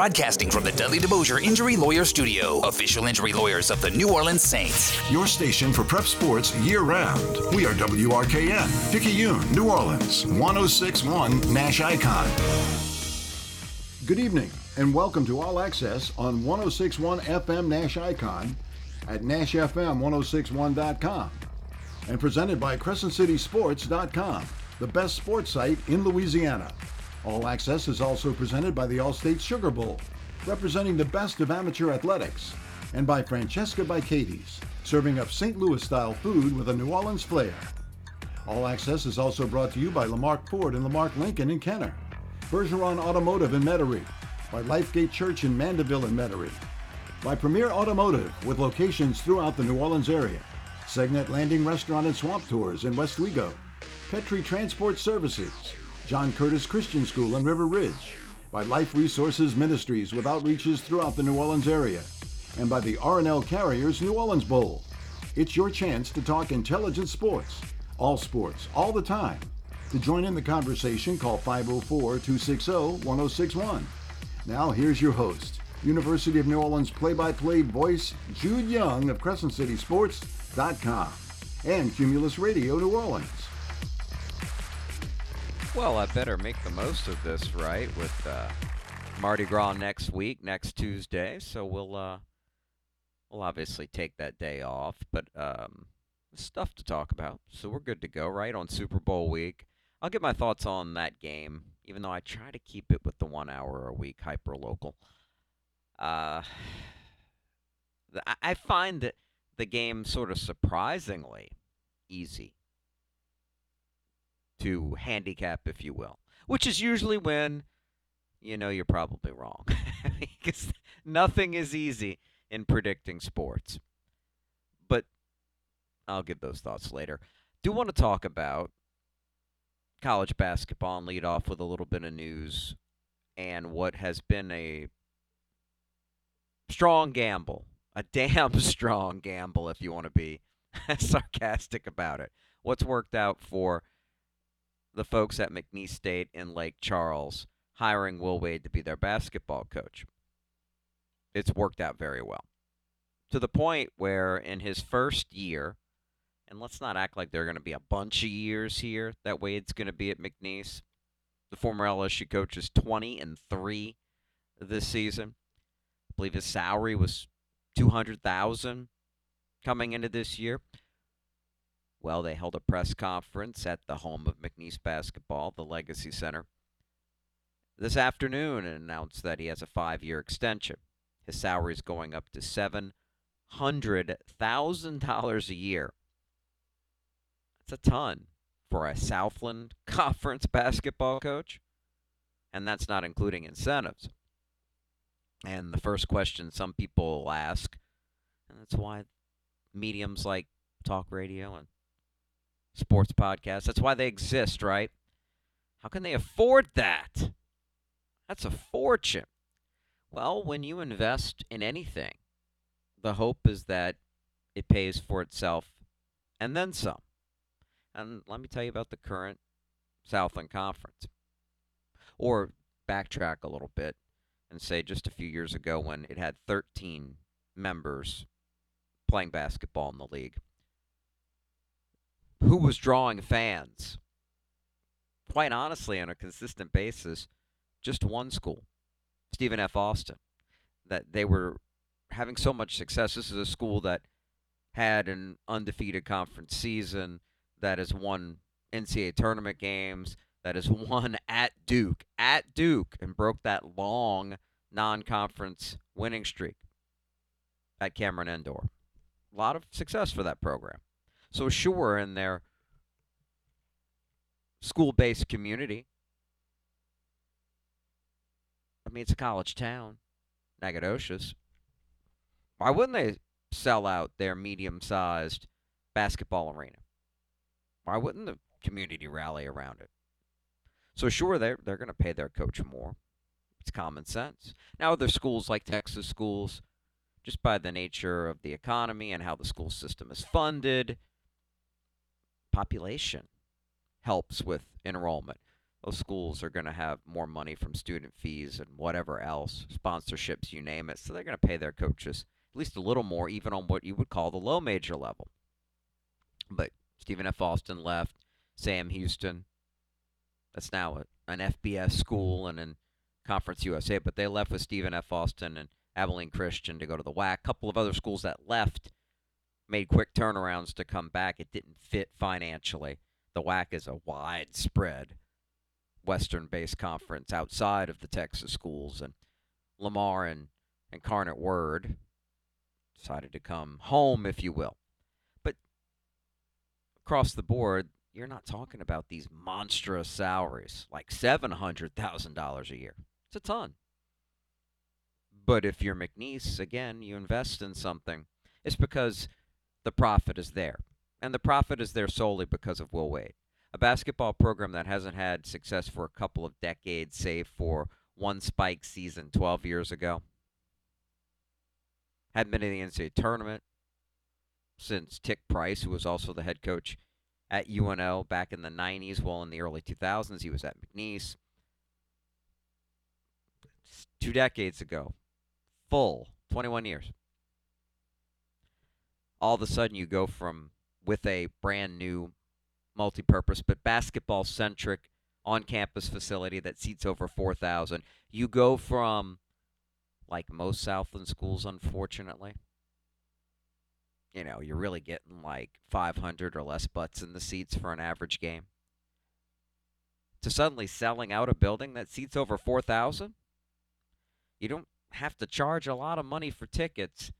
Broadcasting from the Dudley DeBosier Injury Lawyer Studio, official injury lawyers of the New Orleans Saints. Your station for prep sports year round. We are WRKN, Picayune, New Orleans, 1061 Nash Icon. Good evening, and welcome to All Access on 1061 FM Nash Icon at NashFM1061.com and presented by CrescentCitySports.com, the best sports site in Louisiana. All Access is also presented by the Allstate Sugar Bowl, representing the best of amateur athletics, and by Francesca by Katie's, serving up St. Louis style food with a New Orleans flair. All Access is also brought to you by Lamarque Ford and Lamarque Lincoln in Kenner, Bergeron Automotive in Metairie, by Lifegate Church in Mandeville and Metairie, by Premier Automotive with locations throughout the New Orleans area, Segnet Landing Restaurant and Swamp Tours in Westwego, Petrie Transport Services, John Curtis Christian School in River Ridge, by Life Resources Ministries with outreaches throughout the New Orleans area, and by the R&L Carriers New Orleans Bowl. It's your chance to talk intelligent sports, all sports, all the time. To join in the conversation, call 504-260-1061. Now here's your host, University of New Orleans play-by-play voice Jude Young of CrescentCitySports.com and Cumulus Radio New Orleans. Well, I better make the most of this, right? With uh, Mardi Gras next week, next Tuesday, so we'll uh, we'll obviously take that day off, but um, stuff to talk about, so we're good to go, right? On Super Bowl week, I'll get my thoughts on that game, even though I try to keep it with the one hour a week hyper local. Uh, I find that the game sort of surprisingly easy to handicap, if you will, which is usually when you know you're probably wrong. because nothing is easy in predicting sports. But I'll give those thoughts later. Do want to talk about college basketball and lead off with a little bit of news and what has been a strong gamble, a damn strong gamble, if you want to be sarcastic about it. What's worked out for the folks at McNeese State in Lake Charles hiring Will Wade to be their basketball coach. It's worked out very well. To the point where in his first year, and let's not act like there are going to be a bunch of years here that Wade's going to be at McNeese. The former LSU coach is 20 and 3 this season. I believe his salary was 200,000 coming into this year. Well, they held a press conference at the home of McNeese basketball, the Legacy Center, this afternoon and announced that he has a five year extension. His salary is going up to $700,000 a year. That's a ton for a Southland Conference basketball coach. And that's not including incentives. And the first question some people ask, and that's why mediums like talk radio and sports podcasts. That's why they exist, right? How can they afford that? That's a fortune. Well, when you invest in anything, the hope is that it pays for itself and then some. And let me tell you about the current Southland Conference. Or backtrack a little bit and say just a few years ago when it had 13 members playing basketball in the league who was drawing fans. Quite honestly, on a consistent basis, just one school, Stephen F. Austin, that they were having so much success. This is a school that had an undefeated conference season, that has won NCAA tournament games, that has won at Duke, at Duke, and broke that long non conference winning streak at Cameron Indoor. A lot of success for that program. So sure, in their school-based community, I mean, it's a college town, Nacogdoches. Why wouldn't they sell out their medium-sized basketball arena? Why wouldn't the community rally around it? So sure, they're they're going to pay their coach more. It's common sense. Now, other schools like Texas schools, just by the nature of the economy and how the school system is funded, population helps with enrollment. those schools are going to have more money from student fees and whatever else, sponsorships, you name it. So they're going to pay their coaches at least a little more, even on what you would call the low major level. But Stephen F. Austin left, Sam Houston. That's now a, an FBS school and in Conference USA, but they left with Stephen F. Austin and Abilene Christian to go to the WAC. A couple of other schools that left made quick turnarounds to come back. It didn't fit financially. The WAC is a widespread Western based conference outside of the Texas schools. And Lamar and Incarnate Word decided to come home, if you will. But across the board, you're not talking about these monstrous salaries like $700,000 a year. It's a ton. But if you're McNeese, again, you invest in something, it's because the profit is there. And the profit is there solely because of Will Wade. A basketball program that hasn't had success for a couple of decades, save for one spike season 12 years ago. Hadn't been in the NCAA tournament since Tic Price, who was also the head coach at UNO back in the 90s. Well, in the early 2000s, he was at McNeese. Two decades ago, full 21 years. All of a sudden, you go from with a brand new multi purpose but basketball centric on campus facility that seats over 4,000. You go from, like most Southland schools, unfortunately, you know, you're really getting like 500 or less butts in the seats for an average game. To suddenly selling out a building that seats over 4,000, you don't have to charge a lot of money for tickets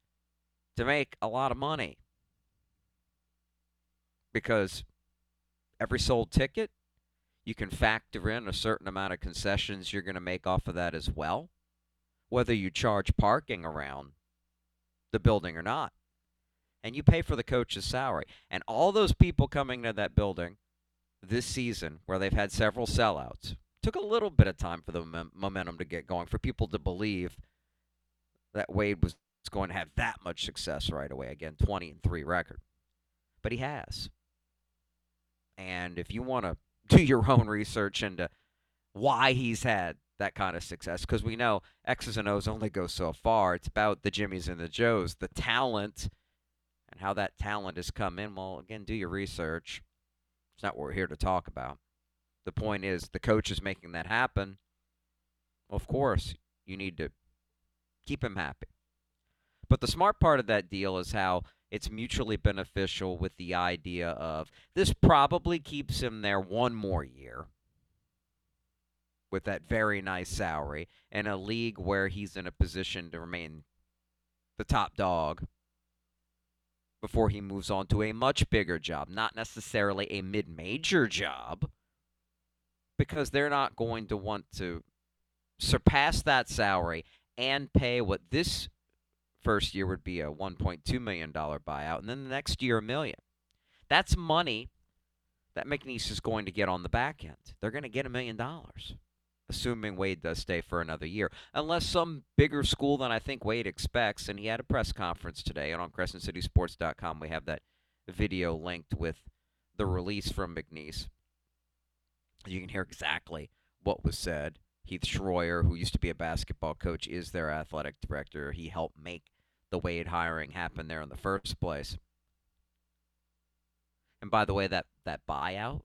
to make a lot of money. Because every sold ticket, you can factor in a certain amount of concessions you're going to make off of that as well, whether you charge parking around the building or not and you pay for the coach's salary. And all those people coming to that building this season, where they've had several sellouts, took a little bit of time for the momentum to get going, for people to believe that Wade was going to have that much success right away. Again, 20 and 3 record. But he has. And if you want to do your own research into why he's had that kind of success, because we know X's and O's only go so far. It's about the Jimmies and the Joes, the talent and how that talent has come in. Well, again, do your research. It's not what we're here to talk about. The point is, the coach is making that happen. Of course, you need to keep him happy. But the smart part of that deal is how it's mutually beneficial with the idea of this probably keeps him there one more year with that very nice salary in a league where he's in a position to remain the top dog before he moves on to a much bigger job, not necessarily a mid major job, because they're not going to want to surpass that salary and pay what this first year would be a $1.2 million buyout, and then the next year a million. That's money that McNeese is going to get on the back end. They're going to get a million dollars assuming Wade does stay for another year, unless some bigger school than I think Wade expects. And he had a press conference today, and on CrescentCitySports.com we have that video linked with the release from McNeese. You can hear exactly what was said. Heath Schroyer, who used to be a basketball coach, is their athletic director. He helped make the Wade hiring happen there in the first place. And by the way, that, that buyout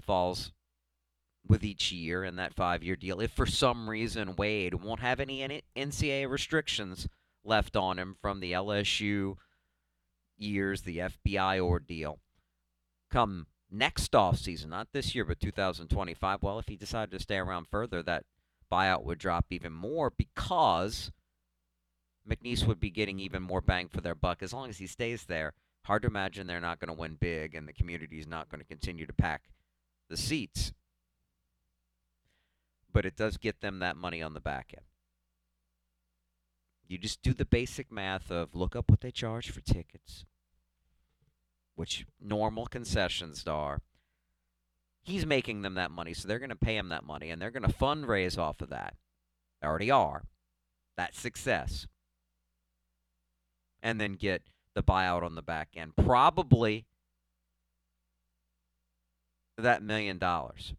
falls with each year in that five year deal. If for some reason Wade won't have any NCAA restrictions left on him from the LSU years, the FBI ordeal, come next off season, not this year, but 2025, well, if he decided to stay around further, that buyout would drop even more because McNeese would be getting even more bang for their buck as long as he stays there. Hard to imagine they're not going to win big and the community is not going to continue to pack the seats but it does get them that money on the back end. You just do the basic math of look up what they charge for tickets, which normal concessions are. He's making them that money, so they're going to pay him that money, and they're going to fundraise off of that. They already are. That's success. And then get the buyout on the back end. Probably that million dollars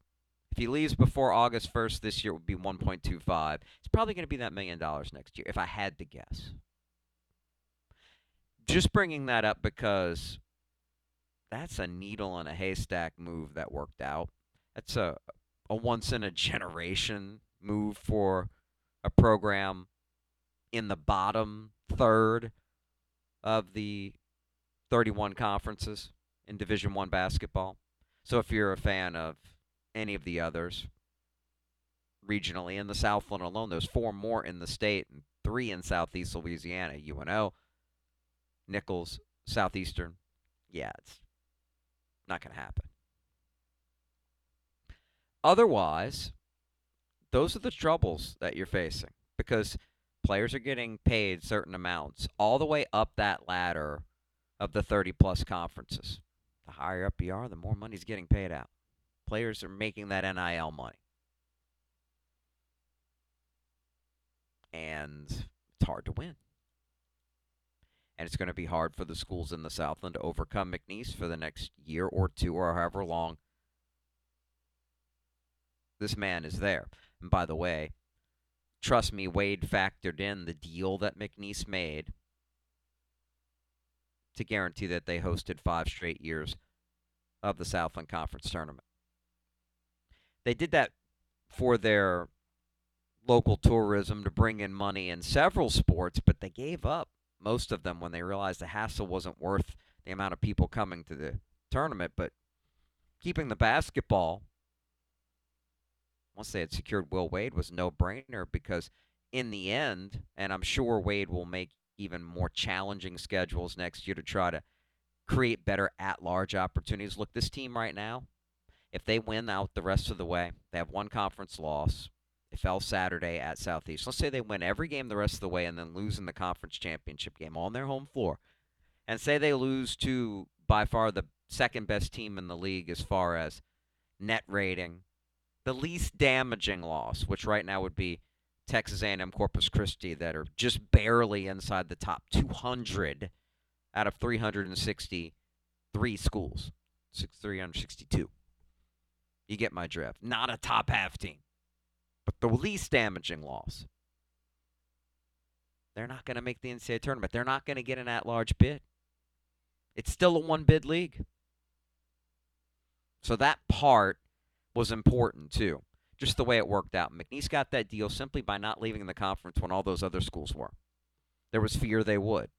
If he leaves before August 1st this year, it would be 1.25. It's probably going to be that million dollars next year, if I had to guess. Just bringing that up because that's a needle in a haystack move that worked out. That's a, a once in a generation move for a program in the bottom third of the 31 conferences in Division 1 basketball. So if you're a fan of any of the others regionally in the Southland alone, there's four more in the state and three in Southeast Louisiana. UNO, Nicholls, Southeastern. Yeah, it's not going to happen. Otherwise, those are the troubles that you're facing because players are getting paid certain amounts all the way up that ladder of the 30 plus conferences. The higher up you are, the more money's getting paid out. Players are making that NIL money. And it's hard to win. And it's going to be hard for the schools in the Southland to overcome McNeese for the next year or two or however long this man is there. And by the way, trust me, Wade factored in the deal that McNeese made to guarantee that they hosted five straight years of the Southland Conference tournament. They did that for their local tourism to bring in money in several sports, but they gave up most of them when they realized the hassle wasn't worth the amount of people coming to the tournament. But keeping the basketball, once they had secured Will Wade, was no brainer because in the end, and I'm sure Wade will make even more challenging schedules next year to try to create better at large opportunities. Look, this team right now, if they win out the rest of the way, they have one conference loss. Fell Saturday at Southeast. Let's say they win every game the rest of the way and then lose in the conference championship game on their home floor. And say they lose to by far the second best team in the league as far as net rating, the least damaging loss, which right now would be Texas A&M Corpus Christi that are just barely inside the top 200 out of 363 schools. 362. You get my drift. Not a top half team, but the least damaging loss. They're not going to make the NCAA tournament. They're not going to get an at large bid. It's still a one bid league. So that part was important too just the way it worked out. McNeese got that deal simply by not leaving the conference when all those other schools were. There was fear they would.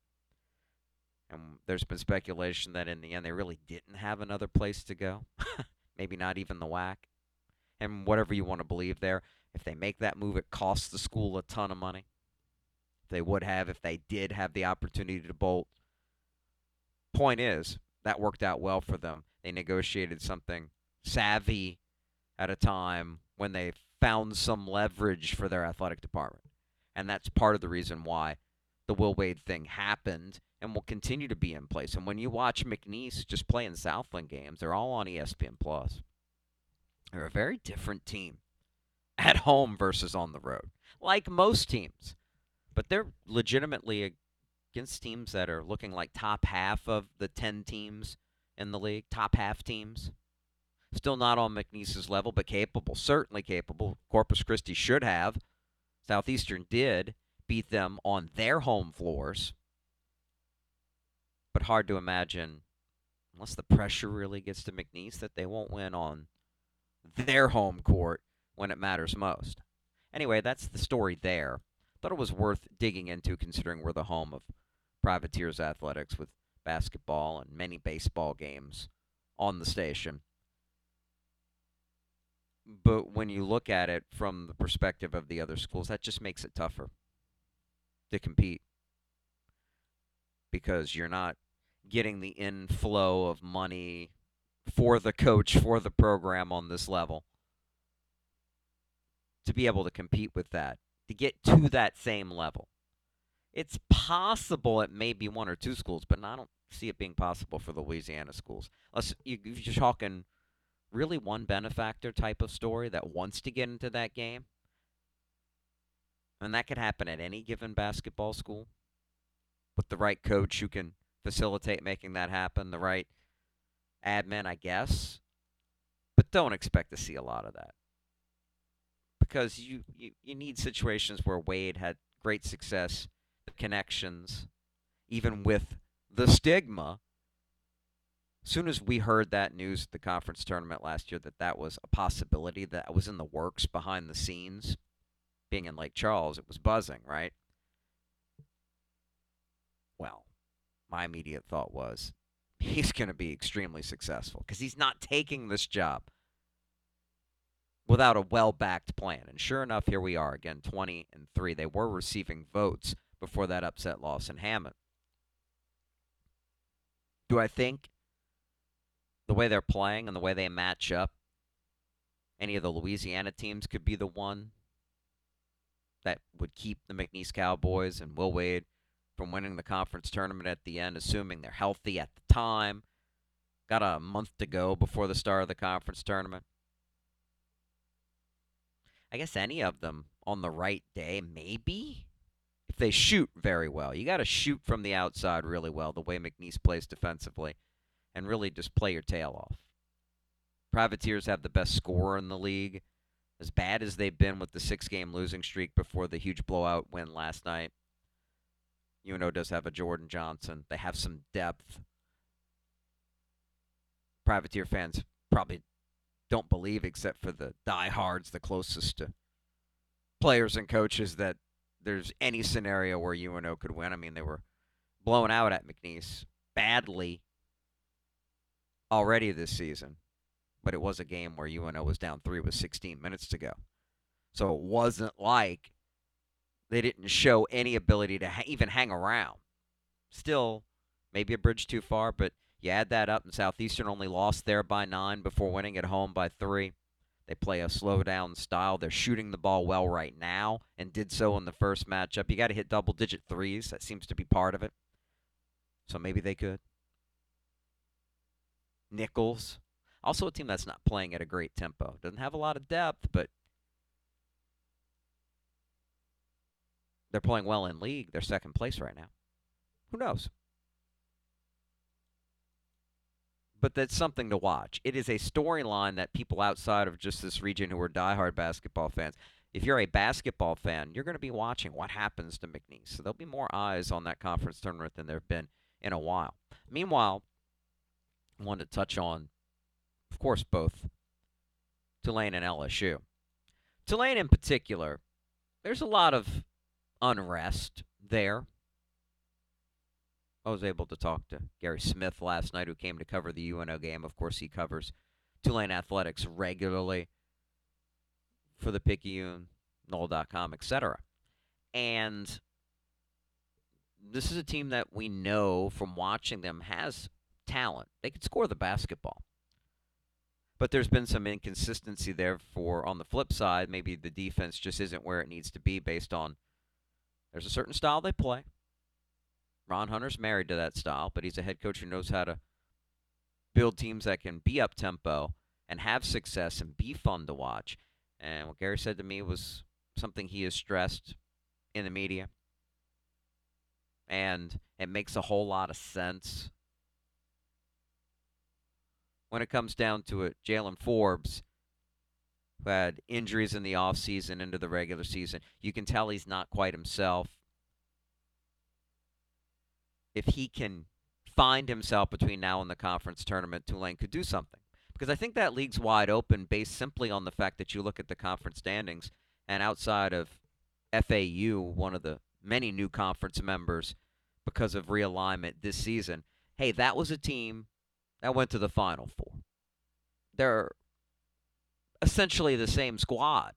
And there's been speculation that in the end they really didn't have another place to go. Maybe not even the WAC. And whatever you want to believe there, if they make that move, it costs the school a ton of money. They would have if they did have the opportunity to bolt. Point is, that worked out well for them. They negotiated something savvy at a time when they found some leverage for their athletic department. And that's part of the reason why the Will Wade thing happened and will continue to be in place. And when you watch McNeese just play in Southland games, they're all on ESPN Plus. They're a very different team at home versus on the road, like most teams. But they're legitimately against teams that are looking like top half of the 10 teams in the league, top half teams. Still not on McNeese's level, but capable, certainly capable. Corpus Christi should have. Southeastern did beat them on their home floors. But hard to imagine, unless the pressure really gets to McNeese, that they won't win on their home court when it matters most. Anyway, that's the story there. Thought it was worth digging into considering we're the home of Privateers Athletics with basketball and many baseball games on the station. But when you look at it from the perspective of the other schools, that just makes it tougher to compete because you're not getting the inflow of money for the coach, for the program on this level. To be able to compete with that, to get to that same level. It's possible it may be one or two schools, but I don't see it being possible for the Louisiana schools. Unless you're talking really one benefactor type of story that wants to get into that game. And that could happen at any given basketball school with the right coach who can facilitate making that happen, the right admin, I guess. But don't expect to see a lot of that. Because you, you, you need situations where Wade had great success, connections, even with the stigma. As soon as we heard that news at the conference tournament last year that that was a possibility, that was in the works behind the scenes, being in Lake Charles, it was buzzing, right? Well, my immediate thought was he's going to be extremely successful because he's not taking this job without a well-backed plan. And sure enough, here we are again, 20 and 3. They were receiving votes before that upset loss in Hammond. Do I think the way they're playing and the way they match up, any of the Louisiana teams could be the one that would keep the McNeese Cowboys and Will Wade from winning the conference tournament at the end, assuming they're healthy at the time. Got a month to go before the start of the conference tournament. I guess any of them on the right day, maybe. If they shoot very well, you got to shoot from the outside really well, the way McNeese plays defensively, and really just play your tail off. Privateers have the best scorer in the league. As bad as they've been with the six game losing streak before the huge blowout win last night, UNO does have a Jordan Johnson. They have some depth. Privateer fans probably don't believe, except for the diehards, the closest to players and coaches, that there's any scenario where UNO could win. I mean, they were blown out at McNeese badly already this season, but it was a game where UNO was down three with 16 minutes to go. So it wasn't like they didn't show any ability to ha- even hang around. Still, maybe a bridge too far, but you add that up, and Southeastern only lost there by nine before winning at home by three. They play a slow down style. They're shooting the ball well right now and did so in the first matchup. You got to hit double digit threes. That seems to be part of it. So maybe they could. Nicholls. Also a team that's not playing at a great tempo. Doesn't have a lot of depth, but they're playing well in league. They're second place right now. Who knows? But that's something to watch. It is a storyline that people outside of just this region who are diehard basketball fans, if you're a basketball fan, you're going to be watching what happens to McNeese. So there'll be more eyes on that conference tournament than there have been in a while. Meanwhile, I wanted to touch on, of course, both Tulane and LSU. Tulane in particular, there's a lot of unrest there. I was able to talk to Guerry Smith last night, who came to cover the UNO game. Of course, he covers Tulane athletics regularly for the Picayune, Nola.com, etc. And this is a team that we know from watching them has talent. They can score the basketball. But there's been some inconsistency there for on the flip side, maybe the defense just isn't where it needs to be based on there's a certain style they play. Ron Hunter's married to that style, but he's a head coach who knows how to build teams that can be up tempo and have success and be fun to watch. And what Gary said to me was something he has stressed in the media. And it makes a whole lot of sense. When it comes down to it, Jaylen Forbes who had injuries in the offseason into the regular season. You can tell he's not quite himself. If he can find himself between now and the conference tournament, Tulane could do something. Because I think that league's wide open based simply on the fact that you look at the conference standings and outside of FAU, one of the many new conference members because of realignment this season, hey, that was a team that went to the Final Four. They're essentially the same squad.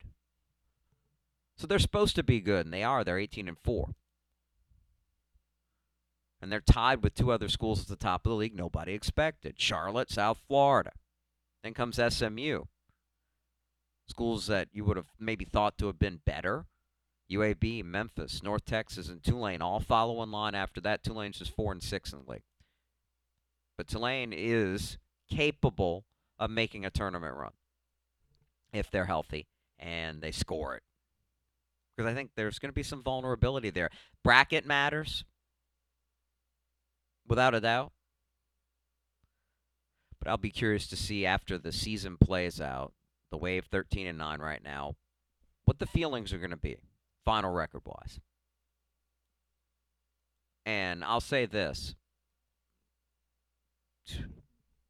So they're supposed to be good, and they are. They're 18 and 4. And they're tied with two other schools at the top of the league nobody expected Charlotte, South Florida. Then comes SMU. Schools that you would have maybe thought to have been better. UAB, Memphis, North Texas, and Tulane all follow in line after that. Tulane's just 4 and 6 in the league. But Tulane is capable of making a tournament run if they're healthy and they score it. Because I think there's going to be some vulnerability there. Bracket matters, without a doubt. But I'll be curious to see after the season plays out, the Wave 13 and 9 right now, what the feelings are going to be, final record wise. And I'll say this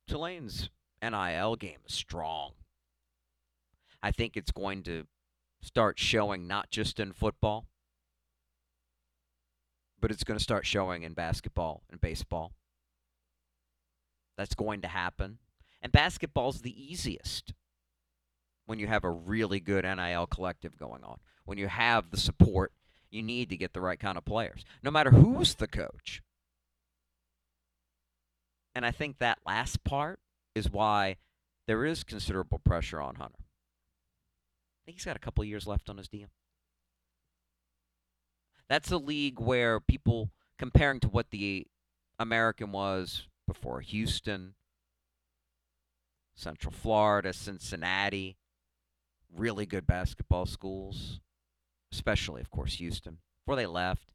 Tulane's NIL game is strong. I think it's going to start showing not just in football, but it's going to start showing in basketball and baseball. That's going to happen. And basketball's the easiest when you have a really good NIL collective going on. When you have the support you need to get the right kind of players, no matter who's the coach. And I think that last part is why there is considerable pressure on Hunter. I think he's got a couple years left on his deal. That's a league where people comparing to what the American was before Houston, Central Florida, Cincinnati, really good basketball schools, especially, of course, Houston. Before they left,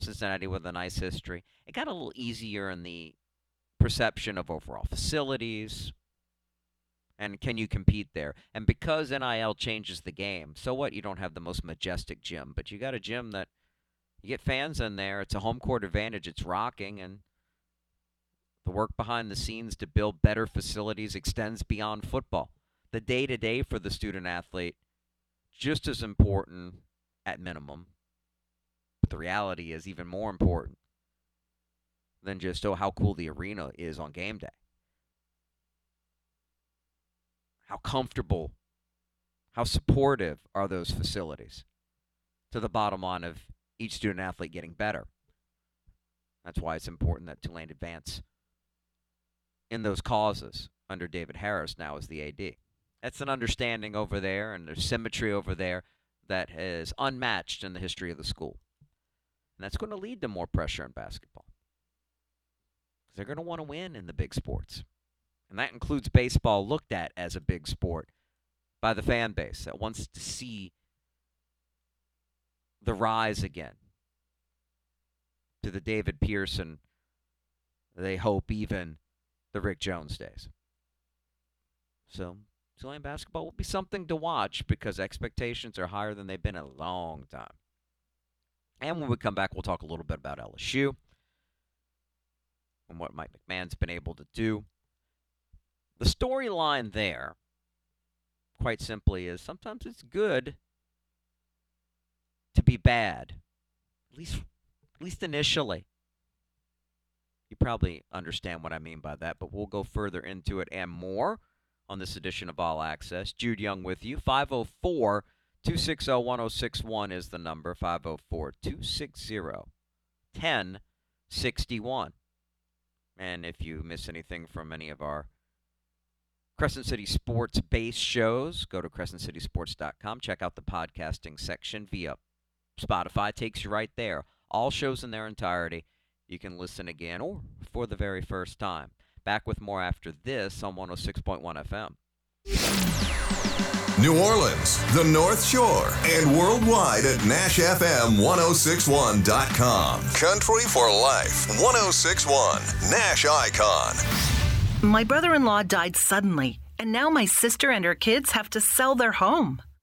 Cincinnati with a nice history. It got a little easier in the perception of overall facilities, and can you compete there? And because NIL changes the game, so what? You don't have the most majestic gym, but you got a gym that you get fans in there. It's a home court advantage. It's rocking, and the work behind the scenes to build better facilities extends beyond football. The day to day for the student athlete, just as important at minimum. But the reality is even more important than just, oh, how cool the arena is on game day. How comfortable, how supportive are those facilities to the bottom line of each student athlete getting better? That's why it's important that Tulane advance in those causes under David Harris now as the AD. That's an understanding over there, and there's symmetry over there that is unmatched in the history of the school. And that's going to lead to more pressure in basketball. They're going to want to win in the big sports. And that includes baseball, looked at as a big sport by the fan base that wants to see the rise again to the David Pearson, they hope even the Rick Jones days. So, Tulane basketball will be something to watch because expectations are higher than they've been in a long time. And when we come back, we'll talk a little bit about LSU and what Mike McMahon's been able to do. The storyline there, quite simply, is sometimes it's good to be bad, at least, at least initially. You probably understand what I mean by that, but we'll go further into it and more on this edition of All Access. Jude Young with you. 504 260 1061 is the number. 504 260 1061. And if you miss anything from any of our Crescent City Sports base shows, go to crescentcitysports.com. Check out the podcasting section via Spotify. Takes you right there. All shows in their entirety. You can listen again or for the very first time. Back with more after this on 106.1 FM. New Orleans, the North Shore, and worldwide at NashFM1061.com. Country for Life 1061, Nash Icon. My brother in law died suddenly, and now my sister and her kids have to sell their home.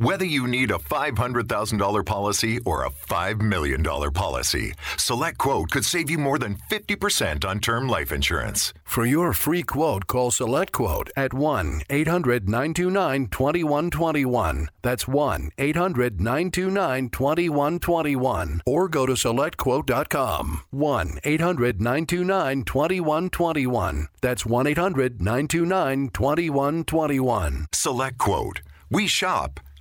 Whether you need a $500,000 policy or a $5 million policy, SelectQuote could save you more than 50% on term life insurance. For your free quote, call SelectQuote at 1 800 929 2121. That's 1 800 929 2121. Or go to SelectQuote.com. 1 800 929 2121. That's 1 800 929 2121. SelectQuote. We shop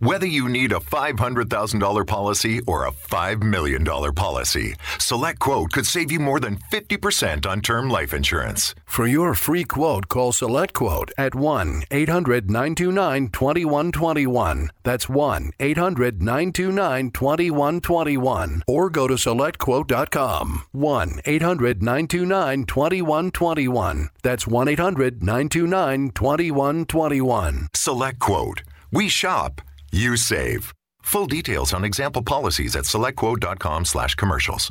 Whether you need a $500,000 policy or a $5 million policy, Select Quote could save you more than 50% on term life insurance. For your free quote, call SelectQuote at 1 800 929 2121. That's 1 800 929 2121. Or go to SelectQuote.com. 1 800 929 2121. That's 1 800 929 2121. Select Quote. We shop, you save. Full details on example policies at selectquote.com slash commercials.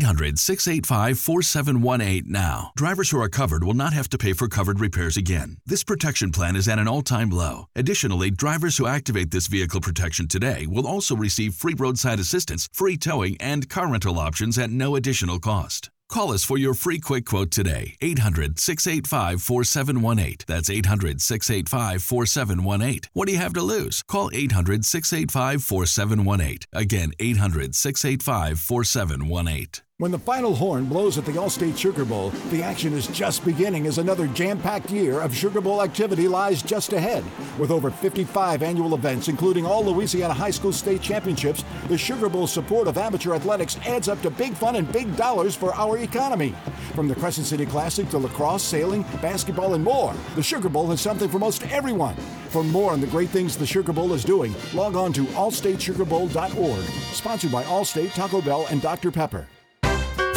800 685 4718 now. Drivers who are covered will not have to pay for covered repairs again. This protection plan is at an all time low. Additionally, drivers who activate this vehicle protection today will also receive free roadside assistance, free towing, and car rental options at no additional cost. Call us for your free quick quote today. 800 685 4718. That's 800 685 4718. What do you have to lose? Call 800 685 4718. Again, 800 685 4718. When the final horn blows at the Allstate Sugar Bowl, the action is just beginning as another jam packed year of Sugar Bowl activity lies just ahead. With over 55 annual events, including all Louisiana high school state championships, the Sugar Bowl support of amateur athletics adds up to big fun and big dollars for our economy. From the Crescent City Classic to lacrosse, sailing, basketball, and more, the Sugar Bowl has something for most everyone. For more on the great things the Sugar Bowl is doing, log on to allstatesugarbowl.org. Sponsored by Allstate, Taco Bell, and Dr. Pepper.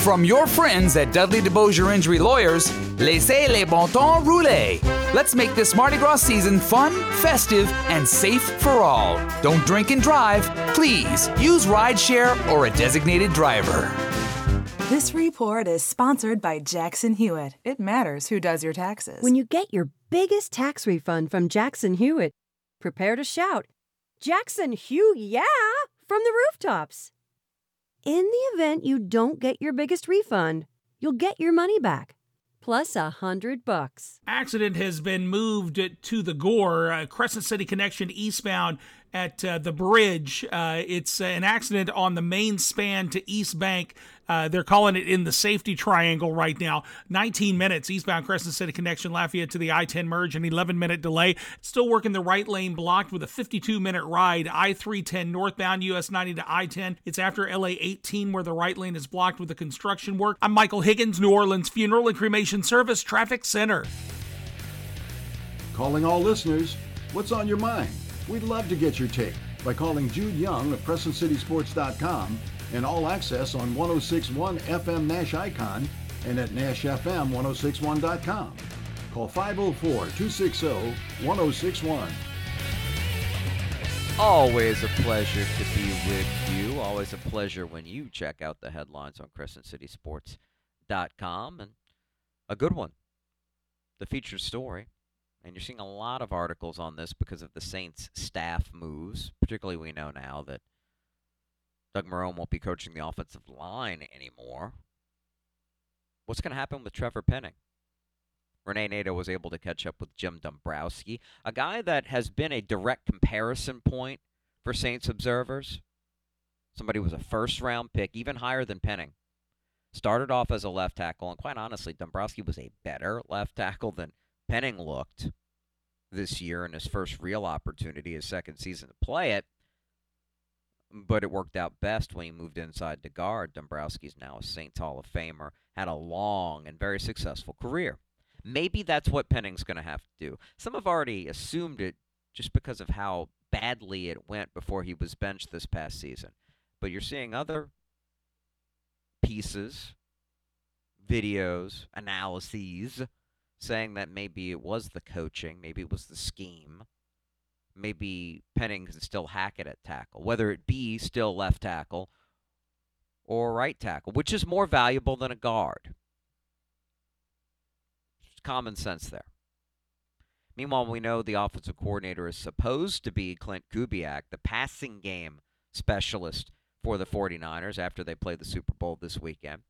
From your friends at Dudley DeBosier Injury Lawyers, laissez les bon temps rouler. Let's make this Mardi Gras season fun, festive, and safe for all. Don't drink and drive. Please use rideshare or a designated driver. This report is sponsored by Jackson Hewitt. It matters who does your taxes. When you get your biggest tax refund from Jackson Hewitt, prepare to shout, Jackson Hew, yeah, from the rooftops. In the event you don't get your biggest refund, you'll get your money back, plus a hundred bucks. Accident has been moved to the Gore uh, Crescent City Connection eastbound at uh, the bridge. Uh, it's an accident on the main span to East Bank. Uh, they're calling it in the safety triangle right now. 19 minutes eastbound Crescent City Connection Lafayette to the I 10 merge, an 11 minute delay. Still working the right lane blocked with a 52 minute ride. I 310 northbound US 90 to I 10. It's after LA 18 where the right lane is blocked with the construction work. I'm Michael Higgins, New Orleans Funeral and Cremation Service Traffic Center. Calling all listeners, what's on your mind? We'd love to get your take by calling Jude Young of CrescentCitySports.com and all access on 1061 FM Nash Icon and at NashFM1061.com. Call 504 260 1061. Always a pleasure to be with you. Always a pleasure when you check out the headlines on CrescentCitySports.com. And a good one, the featured story. And you're seeing a lot of articles on this because of the Saints staff moves. Particularly, we know now that Doug Marrone won't be coaching the offensive line anymore. What's going to happen with Trevor Penning? Renee Nato was able to catch up with Jim Dombrowski, a guy that has been a direct comparison point for Saints observers. Somebody was a first round pick, even higher than Penning. Started off as a left tackle, and quite honestly, Dombrowski was a better left tackle than Penning looked this year in his first real opportunity, his second season to play it. But it worked out best when he moved inside to guard. Dombrowski's now a Saints Hall of Famer, had a long and very successful career. Maybe that's what Penning's going to have to do. Some have already assumed it just because of how badly it went before he was benched this past season. But you're seeing other pieces, videos, analyses saying that maybe it was the coaching, maybe it was the scheme, maybe Penning can still hack it at tackle, whether it be still left tackle or right tackle, which is more valuable than a guard. It's common sense there. Meanwhile, we know the offensive coordinator is supposed to be Klint Kubiak, the passing game specialist for the 49ers after they play the Super Bowl this weekend.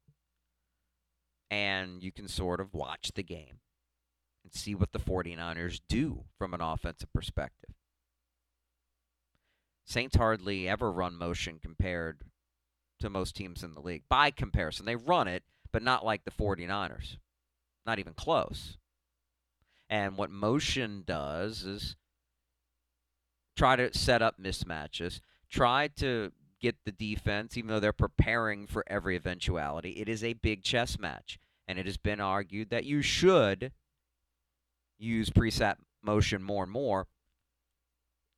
And you can sort of watch the game and see what the 49ers do from an offensive perspective. Saints hardly ever run motion compared to most teams in the league. By comparison, they run it, but not like the 49ers. Not even close. And what motion does is try to set up mismatches, try to get the defense, even though they're preparing for every eventuality. It is a big chess match. And it has been argued that you should use preset motion more and more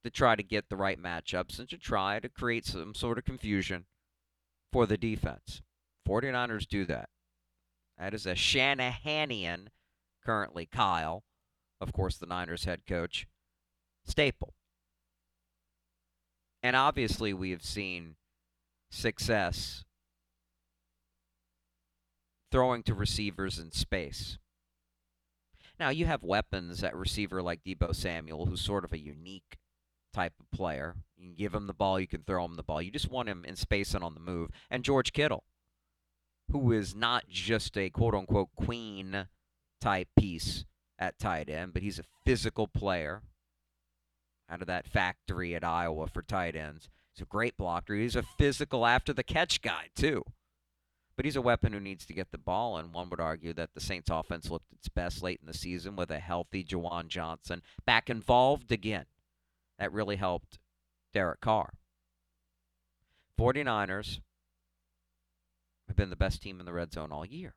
to try to get the right matchups and to try to create some sort of confusion for the defense. 49ers do that. That is a Shanahanian, currently Kyle, of course, the Niners head coach, staple. And obviously, we have seen success throwing to receivers in space. Now, you have weapons at receiver like Deebo Samuel, who's sort of a unique type of player. You can give him the ball, you can throw him the ball. You just want him in space and on the move. And George Kittle, who is not just a quote unquote queen type piece at tight end, but he's a physical player out of that factory at Iowa for tight ends. He's a great blocker. He's a physical after the catch guy, too. But he's a weapon who needs to get the ball, and one would argue that the Saints offense looked its best late in the season with a healthy Juwan Johnson back involved again. That really helped Derek Carr. 49ers have been the best team in the red zone all year.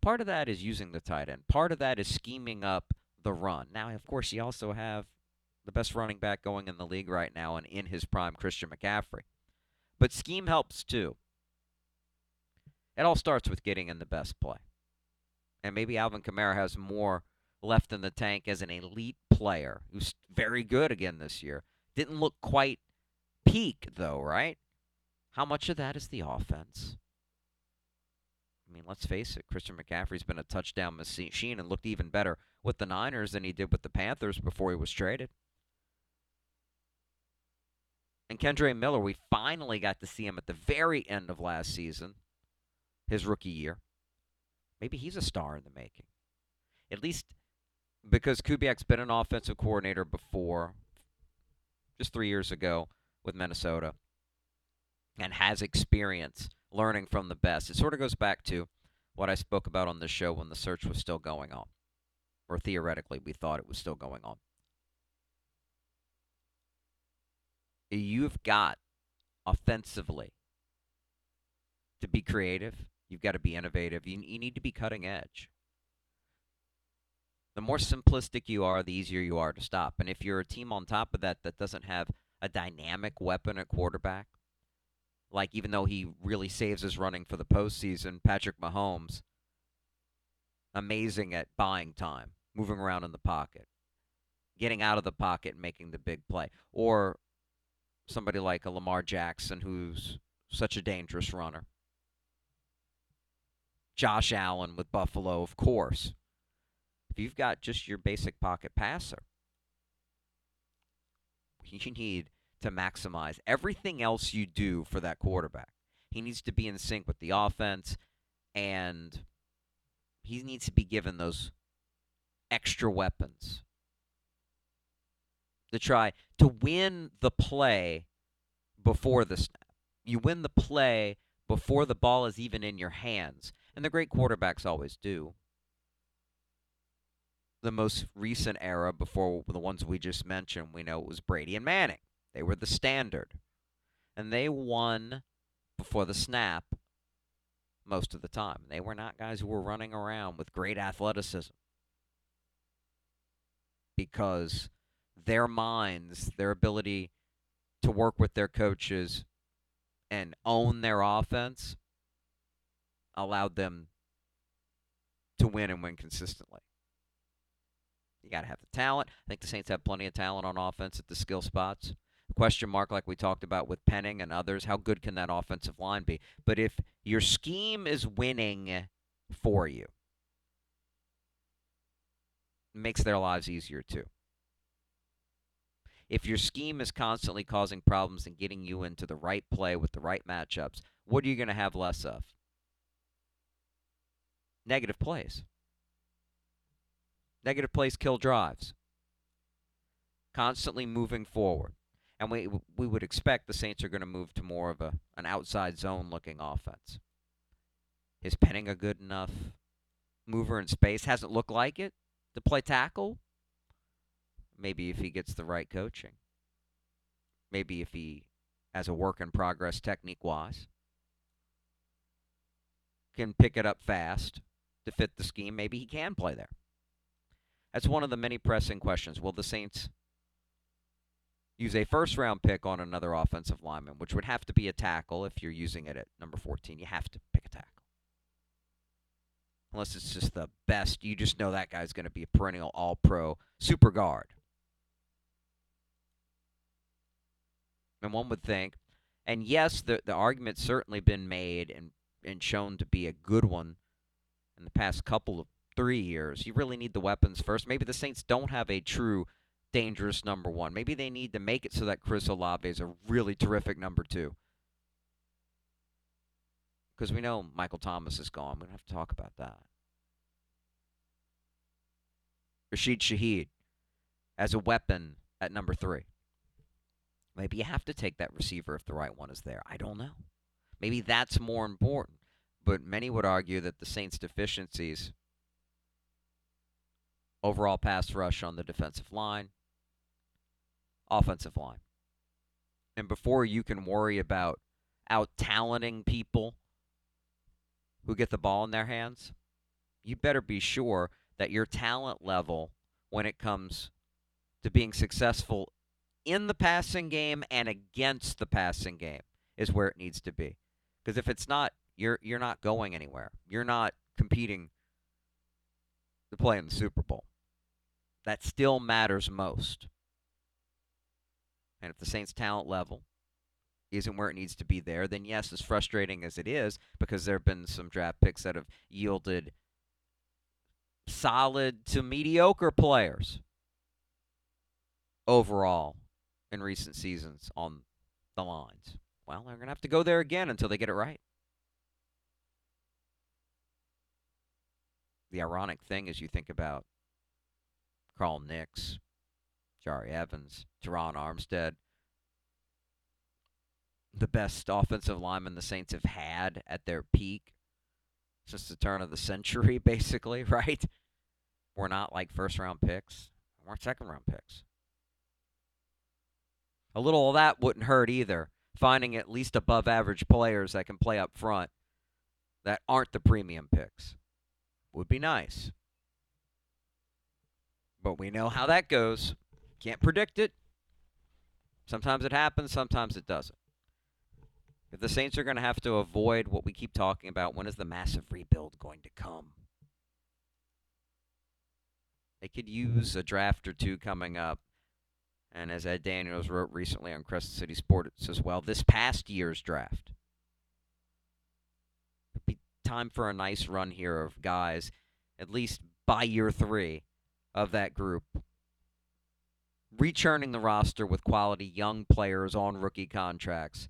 Part of that is using the tight end. Part of that is scheming up the run. Now, of course, you also have the best running back going in the league right now and in his prime, Christian McCaffrey. But scheme helps too. It all starts with getting in the best play. And maybe Alvin Kamara has more left in the tank as an elite player who's very good again this year. Didn't look quite peak, though, right? How much of that is the offense? I mean, let's face it, Christian McCaffrey's been a touchdown machine and looked even better with the Niners than he did with the Panthers before he was traded. And Kendre Miller, we finally got to see him at the very end of last season, his rookie year. Maybe he's a star in the making. At least because Kubiak's been an offensive coordinator before, just three years ago with Minnesota, and has experience learning from the best. It sort of goes back to what I spoke about on the show when the search was still going on, or theoretically, we thought it was still going on. You've got offensively to be creative. You've got to be innovative. You, you need to be cutting edge. The more simplistic you are, the easier you are to stop. And if you're a team on top of that that doesn't have a dynamic weapon at quarterback, like even though he really saves his running for the postseason, Patrick Mahomes, amazing at buying time, moving around in the pocket, getting out of the pocket and making the big play. Or somebody like a Lamar Jackson who's such a dangerous runner. Josh Allen with Buffalo, of course. You've got just your basic pocket passer, you need to maximize everything else you do for that quarterback. He needs to be in sync with the offense, and he needs to be given those extra weapons to try to win the play before the snap. You win the play before the ball is even in your hands. And the great quarterbacks always do. The most recent era, before the ones we just mentioned, we know it was Brady and Manning. They were the standard. And they won before the snap most of the time. They were not guys who were running around with great athleticism. Because their minds, their ability to work with their coaches and own their offense allowed them to win and win consistently. You got to have the talent. I think the Saints have plenty of talent on offense at the skill spots. Question mark, like we talked about with Penning and others, how good can that offensive line be? But if your scheme is winning for you, makes their lives easier too. If your scheme is constantly causing problems and getting you into the right play with the right matchups, what are you going to have less of? Negative plays. Negative plays kill drives. Constantly moving forward. And we we would expect the Saints are going to move to more of a an outside zone looking offense. Is Penning a good enough mover in space? Hasn't looked like it to play tackle. Maybe if he gets the right coaching. Maybe if he has a work in progress technique wise. Can pick it up fast to fit the scheme. Maybe he can play there. That's one of the many pressing questions. Will the Saints use a first round pick on another offensive lineman, which would have to be a tackle if you're using it at number 14? You have to pick a tackle. Unless it's just the best. You just know that guy's going to be a perennial all pro super guard. And one would think, and yes, the, the argument's certainly been made and, and shown to be a good one in the past couple of three years. You really need the weapons first. Maybe the Saints don't have a true dangerous number one. Maybe they need to make it so that Chris Olave is a really terrific number two. Because we know Michael Thomas is gone. We don't have to talk about that. Rashid Shaheed as a weapon at number three. Maybe you have to take that receiver if the right one is there. I don't know. Maybe that's more important. But many would argue that the Saints' deficiencies overall pass rush on the defensive line, offensive line. And before you can worry about out talenting people who get the ball in their hands, you better be sure that your talent level when it comes to being successful in the passing game and against the passing game is where it needs to be. Because if it's not, you're you're not going anywhere. You're not competing to play in the Super Bowl. That still matters most. And if the Saints' talent level isn't where it needs to be there, then yes, as frustrating as it is, because there have been some draft picks that have yielded solid to mediocre players overall in recent seasons on the lines. Well, they're going to have to go there again until they get it right. The ironic thing is you think about Carl Nicks, Jahri Evans, Terron Armstead, the best offensive lineman the Saints have had at their peak since the turn of the century, basically, right? We're not like first round picks, we're second round picks. A little of that wouldn't hurt either. Finding at least above average players that can play up front that aren't the premium picks would be nice. But we know how that goes. Can't predict it. Sometimes it happens, sometimes it doesn't. If the Saints are going to have to avoid what we keep talking about, when is the massive rebuild going to come? They could use a draft or two coming up and as Ed Daniels wrote recently on Crescent City Sports as well, this past year's draft. It'd be time for a nice run here of guys, at least by year three of that group, rechurning the roster with quality young players on rookie contracts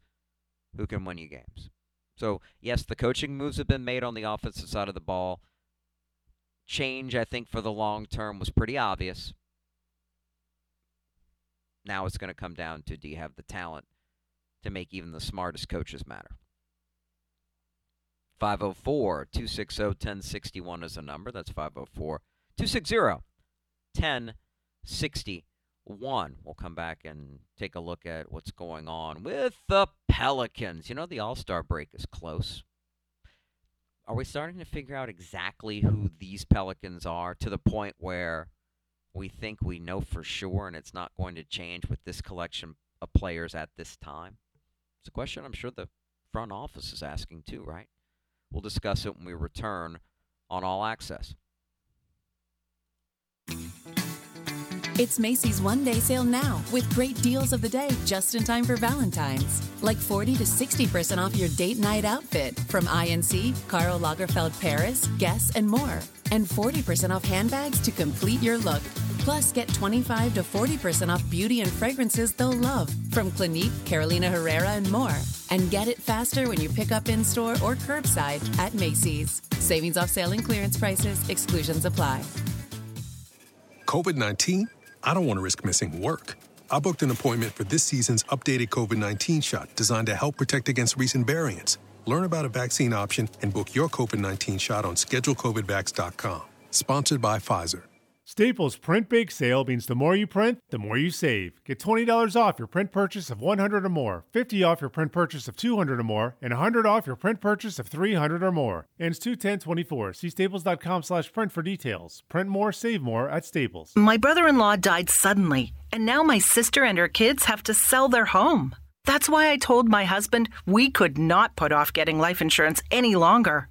who can win you games. So, yes, the coaching moves have been made on the offensive side of the ball. Change, I think, for the long term was pretty obvious. Now it's going to come down to do you have the talent to make even the smartest coaches matter? 504 260 1061 is a number. That's 504 260 1061. We'll come back and take a look at what's going on with the Pelicans. You know, the All Star break is close. Are we starting to figure out exactly who these Pelicans are to the point where we think we know for sure and it's not going to change with this collection of players at this time? It's a question I'm sure the front office is asking too, right? We'll discuss it when we return on All Access. It's Macy's one day sale now with great deals of the day just in time for Valentine's. Like 40 to 60% off your date night outfit from INC, Karl Lagerfeld Paris, Guess, and more. And 40% off handbags to complete your look. Plus, get 25 to 40% off beauty and fragrances they'll love from Clinique, Carolina Herrera, and more. And get it faster when you pick up in store or curbside at Macy's. Savings off sale and clearance prices, exclusions apply. COVID 19? I don't want to risk missing work. I booked an appointment for this season's updated COVID 19 shot designed to help protect against recent variants. Learn about a vaccine option and book your COVID 19 shot on schedulecovidvax.com. Sponsored by Pfizer. Staples Print Bake Sale means the more you print, the more you save. Get $20 off your print purchase of 100 or more, 50 off your print purchase of 200 or more, and 100 off your print purchase of 300 or more. Ends 21024. See staples.com slash print for details. Print more, save more at Staples. My brother in law died suddenly, and now my sister and her kids have to sell their home. That's why I told my husband we could not put off getting life insurance any longer.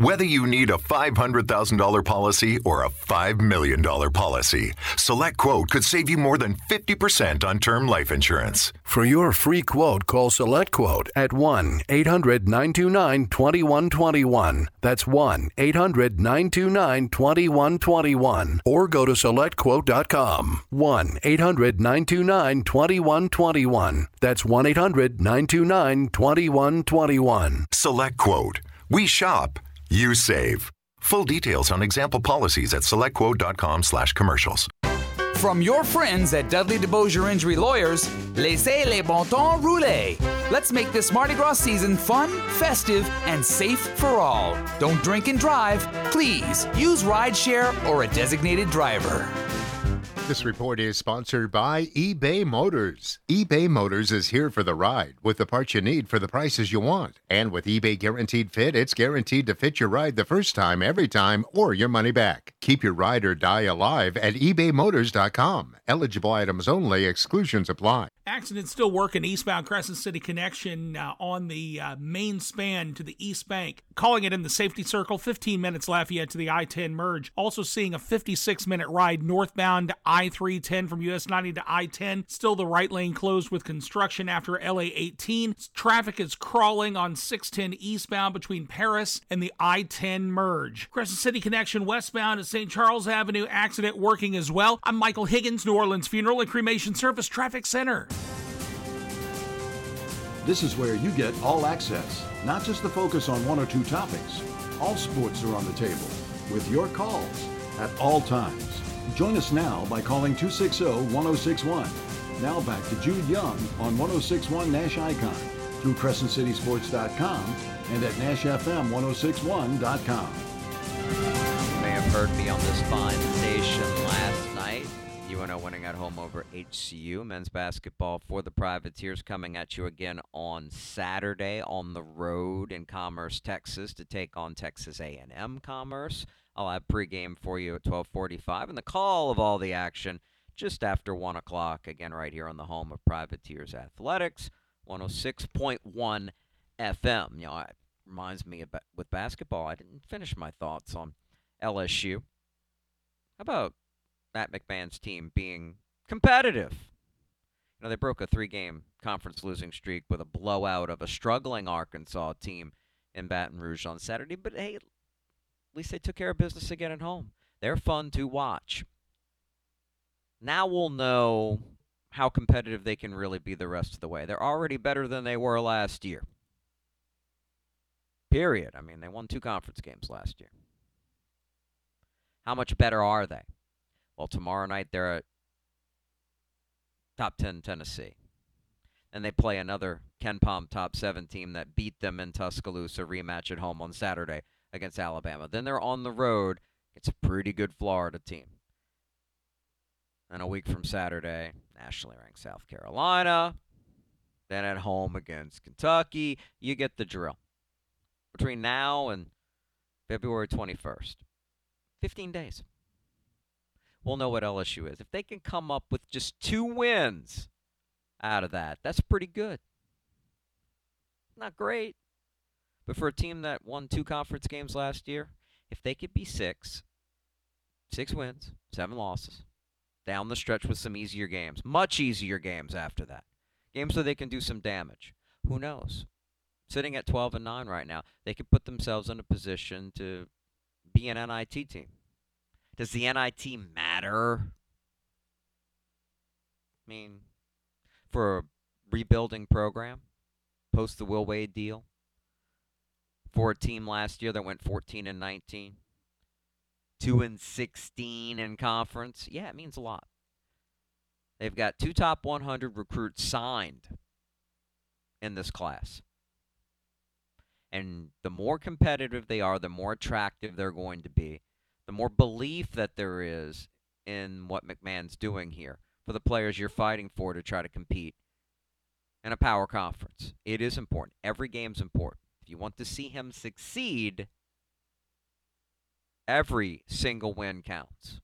Whether you need a $500,000 policy or a $5 million policy, Select Quote could save you more than 50% on term life insurance. For your free quote, call Select Quote at 1 800 929 2121. That's 1 800 929 2121. Or go to selectquote.com. 1 800 929 2121. That's 1 800 929 2121. Select Quote. We shop, you save. Full details on example policies at selectquote.com slash commercials. From your friends at Dudley DeBosier Injury Lawyers, laissez les bon temps rouler. Let's make this Mardi Gras season fun, festive, and safe for all. Don't drink and drive. Please use rideshare or a designated driver. This report is sponsored by eBay Motors. eBay Motors is here for the ride with the parts you need for the prices you want. And with eBay Guaranteed Fit, it's guaranteed to fit your ride the first time, every time, or your money back. Keep your ride or die alive at ebaymotors.com. Eligible items only, exclusions apply. Accident still working eastbound Crescent City connection uh, on the uh, main span to the East Bank. Calling it in the safety circle, 15 minutes Lafayette to the I 10 merge. Also seeing a 56 minute ride northbound I 310 from US 90 to I 10. Still the right lane closed with construction after LA 18. Traffic is crawling on 610 eastbound between Paris and the I 10 merge. Crescent City connection westbound at St. Charles Avenue. Accident working as well. I'm Michael Higgins, New Orleans Funeral and Cremation Service Traffic Center. This is where you get all access, not just the focus on one or two topics. All sports are on the table with your calls at all times. Join us now by calling 260 1061. Now back to Jude Young on 1061 Nash Icon through CrescentCitySports.com and at NashFM1061.com. You may have heard me on this fine station last night. UNO winning at home over HCU. Men's basketball for the Privateers coming at you again on Saturday on the road in Commerce, Texas to take on Texas A&M Commerce. I'll have pregame for you at 1245 and the call of all the action just after 1 o'clock, again right here on the home of Privateers Athletics, 106.1 FM. You know, it reminds me about with basketball, I didn't finish my thoughts on LSU. How about Matt McMahon's team being competitive? You know, they broke a three-game conference losing streak with a blowout of a struggling Arkansas team in Baton Rouge on Saturday, but hey, at least they took care of business again at home. They're fun to watch. Now we'll know how competitive they can really be the rest of the way. They're already better than they were last year. Period. I mean, they won two conference games last year. How much better are they? Well, tomorrow night they're at top 10 Tennessee. And they play another KenPom top 7 team that beat them in Tuscaloosa rematch at home on Saturday against Alabama. Then they're on the road. It's a pretty good Florida team. And a week from Saturday, nationally ranked South Carolina. Then at home against Kentucky. You get the drill. Between now and February 21st, 15 days. We'll know what LSU is. If they can come up with just two wins out of that, that's pretty good. Not great. But for a team that won two conference games last year, if they could be six, six wins, seven losses, down the stretch with some easier games, much easier games after that, games where they can do some damage, who knows? Sitting at 12 and 9 right now, they could put themselves in a position to be an NIT team. Does the NIT matter? I mean, for a rebuilding program, post the Will Wade deal, for a team last year that went 14 and 19, 2 and 16 in conference, yeah, it means a lot. They've got two top 100 recruits signed in this class. And the more competitive they are, the more attractive they're going to be, the more belief that there is in what McMahon's doing here for the players you're fighting for to try to compete in a power conference. It is important. Every game's important. If you want to see him succeed, every single win counts.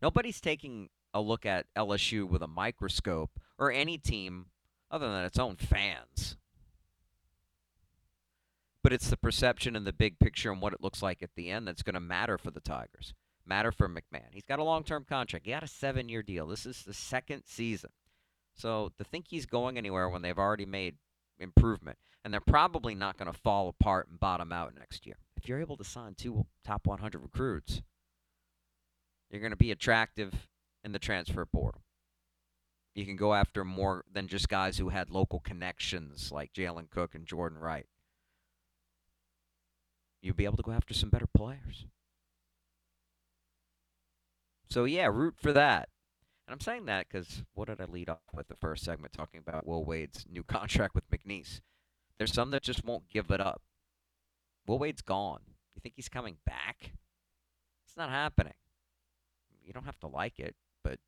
Nobody's taking a look at LSU with a microscope or any team other than its own fans. But it's the perception and the big picture and what it looks like at the end that's going to matter for the Tigers, matter for McMahon. He's got a long term contract, he got a seven year deal. This is the second season. So to think he's going anywhere when they've already made improvement, and they're probably not going to fall apart and bottom out next year. If you're able to sign two top 100 recruits, you're going to be attractive in the transfer portal. You can go after more than just guys who had local connections like Jalen Cook and Jordan Wright. You'll be able to go after some better players. So, yeah, root for that. And I'm saying that because what did I lead off with the first segment talking about Will Wade's new contract with McNeese? There's some that just won't give it up. Will Wade's gone. You think he's coming back? It's not happening. You don't have to like it, but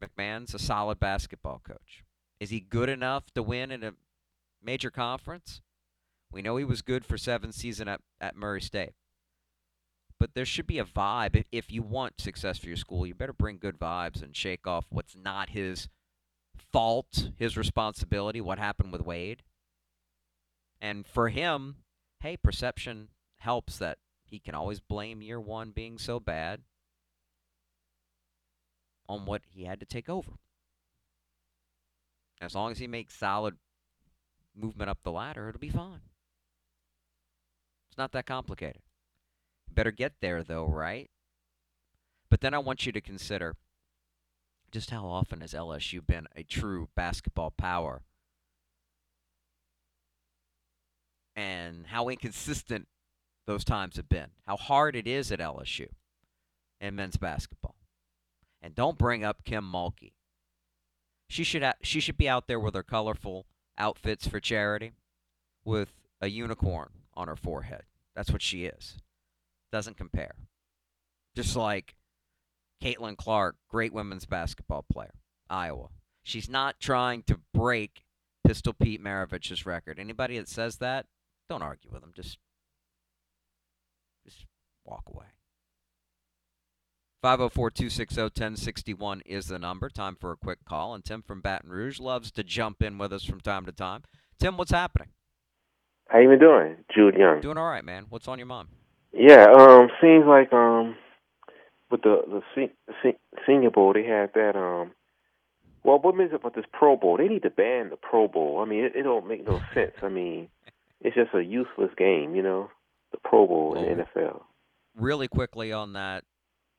McMahon's a solid basketball coach. Is he good enough to win in a major conference? We know he was good for seven season at, at Murray State. But there should be a vibe. If you want success for your school, you better bring good vibes and shake off what's not his fault, his responsibility, what happened with Wade. And for him, hey, perception helps that he can always blame year one being so bad on what he had to take over. As long as he makes solid movement up the ladder, it'll be fine. It's not that complicated. Better get there, though, right? But then I want you to consider just how often has LSU been a true basketball power and how inconsistent those times have been, how hard it is at LSU in men's basketball. And don't bring up Kim Mulkey. She should ha- she should be out there with her colorful outfits for charity with a unicorn on her forehead. That's what she is. Doesn't compare. Just like Caitlin Clark, great women's basketball player, Iowa. She's not trying to break Pistol Pete Maravich's record. Anybody that says that, don't argue with them. Just just walk away. 504-260-1061 is the number. Time for a quick call. And Tim from Baton Rouge loves to jump in with us from time to time. Tim, what's happening? How you been doing, Jude Young? Doing all right, man. What's on your mind? Yeah, um, seems like um, with the the se- se- Senior Bowl, they had that um. Well, what is it about this Pro Bowl? They need to ban the Pro Bowl. I mean, it, it don't make no sense. I mean, it's just a useless game, you know, the Pro Bowl in the NFL. Really quickly on that,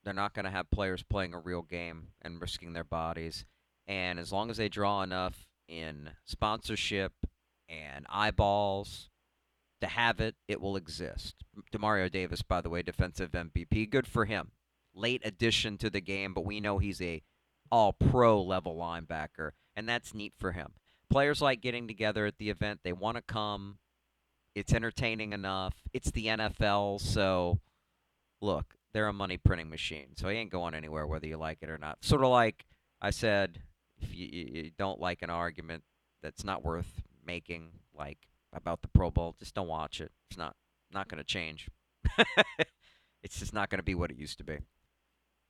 they're not going to have players playing a real game and risking their bodies. And as long as they draw enough in sponsorship and eyeballs to have it, it will exist. Demario Davis, by the way, defensive MVP. Good for him. Late addition to the game, but we know he's a all pro level linebacker, and that's neat for him. Players like getting together at the event. They want to come. It's entertaining enough. It's the NFL, so look, they're a money printing machine, so he ain't going anywhere whether you like it or not. Sort of like I said, if you, you don't like an argument that's not worth making, like about the Pro Bowl, just don't watch it. It's not not going to change. it's just not going to be what it used to be.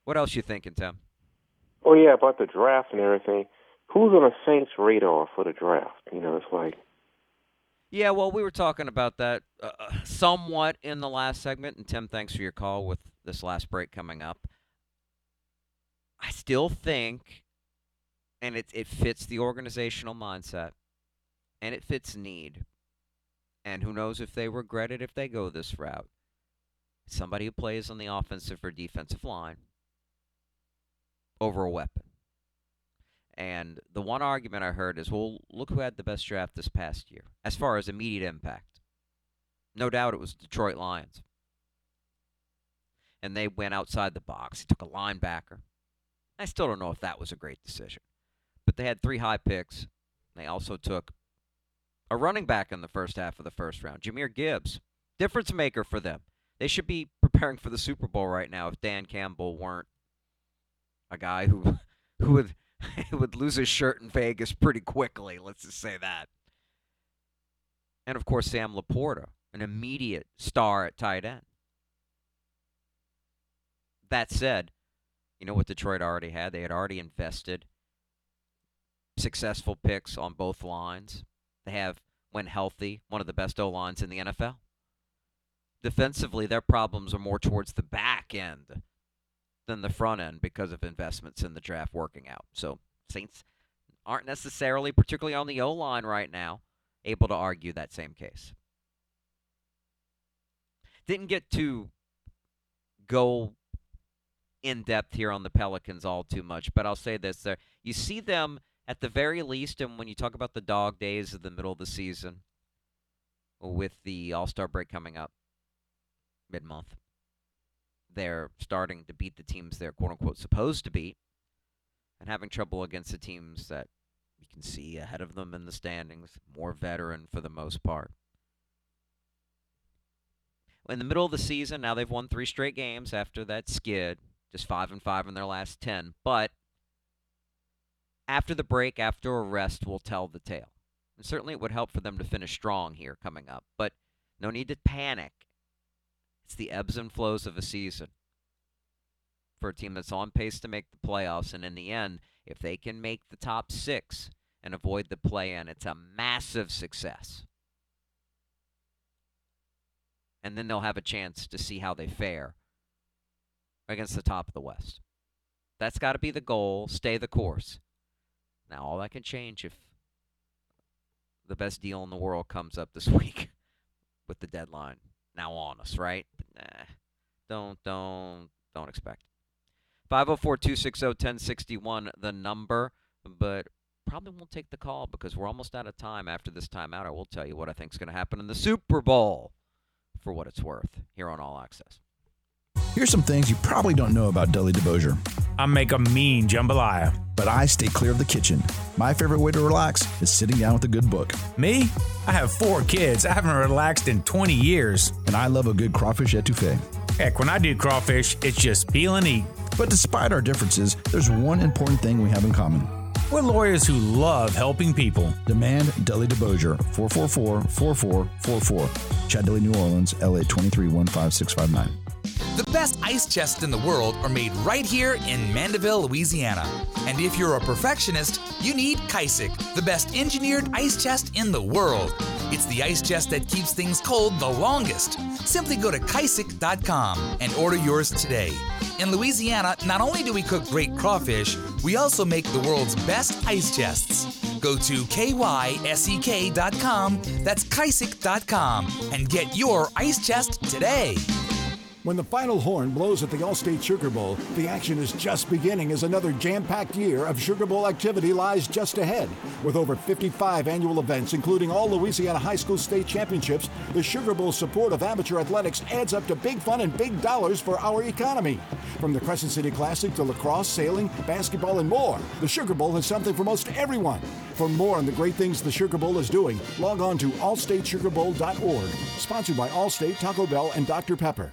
What else you thinking, Tim? Oh yeah, about the draft and everything. Who's on the Saints' radar for the draft? You know, it's like. Yeah, well, we were talking about that uh, somewhat in the last segment, and Tim, thanks for your call with this last break coming up. I still think, and it it fits the organizational mindset, and it fits need. And who knows if they regret it if they go this route. Somebody who plays on the offensive or defensive line over a weapon. And the one argument I heard is, well, look who had the best draft this past year as far as immediate impact. No doubt it was Detroit Lions. And they went outside the box. He took a linebacker. I still don't know if that was a great decision. But they had three high picks. They also took a running back in the first half of the first round, Jahmyr Gibbs. Difference maker for them. They should be preparing for the Super Bowl right now if Dan Campbell weren't a guy who who would would lose his shirt in Vegas pretty quickly. Let's just say that. And of course, Sam LaPorta, an immediate star at tight end. That said, you know what Detroit already had? They had already invested successful picks on both lines. They have, when healthy, one of the best O lines in the NFL. Defensively, their problems are more towards the back end than the front end because of investments in the draft working out. So Saints aren't necessarily, particularly on the O line right now, able to argue that same case. Didn't get to go in depth here on the Pelicans all too much, but I'll say this: there, you see them at the very least, and when you talk about the dog days of the middle of the season, with the All Star break coming up mid month, they're starting to beat the teams they're quote unquote supposed to beat and having trouble against the teams that you can see ahead of them in the standings, more veteran for the most part. In the middle of the season, now they've won three straight games after that skid, just five and five in their last ten. But after the break, after a rest, will tell the tale. And certainly it would help for them to finish strong here coming up. But no need to panic. It's the ebbs and flows of a season for a team that's on pace to make the playoffs. And in the end, if they can make the top six and avoid the play in, it's a massive success. And then they'll have a chance to see how they fare against the top of the West. That's got to be the goal. Stay the course. Now, all that can change if the best deal in the world comes up this week with the deadline now on us, right? But nah, don't, don't, don't expect. 504-260-1061, the number, but probably won't take the call because we're almost out of time after this timeout. I will tell you what I think is going to happen in the Super Bowl for what it's worth here on All Access. Here's some things you probably don't know about Dudley DeBosier. I make a mean jambalaya. But I stay clear of the kitchen. My favorite way to relax is sitting down with a good book. Me? I have four kids. I haven't relaxed in 20 years. And I love a good crawfish etouffee. Heck, when I do crawfish, it's just peel and eat. But despite our differences, there's one important thing we have in common. We're lawyers who love helping people. Demand Dudley DeBosier, 444-4444. Chad Dudley, New Orleans, LA 2315659. The best ice chests in the world are made right here in Mandeville, Louisiana. And if you're a perfectionist, you need Kysek, the best engineered ice chest in the world. It's the ice chest that keeps things cold the longest. Simply go to kysek.com and order yours today. In Louisiana, not only do we cook great crawfish, we also make the world's best ice chests. Go to kysek.com, that's kysek.com, and get your ice chest today. When the final horn blows at the Allstate Sugar Bowl, the action is just beginning as another jam packed year of Sugar Bowl activity lies just ahead. With over 55 annual events, including all Louisiana high school state championships, the Sugar Bowl support of amateur athletics adds up to big fun and big dollars for our economy. From the Crescent City Classic to lacrosse, sailing, basketball, and more, the Sugar Bowl has something for most everyone. For more on the great things the Sugar Bowl is doing, log on to allstatesugarbowl.org. Sponsored by Allstate, Taco Bell, and Dr. Pepper.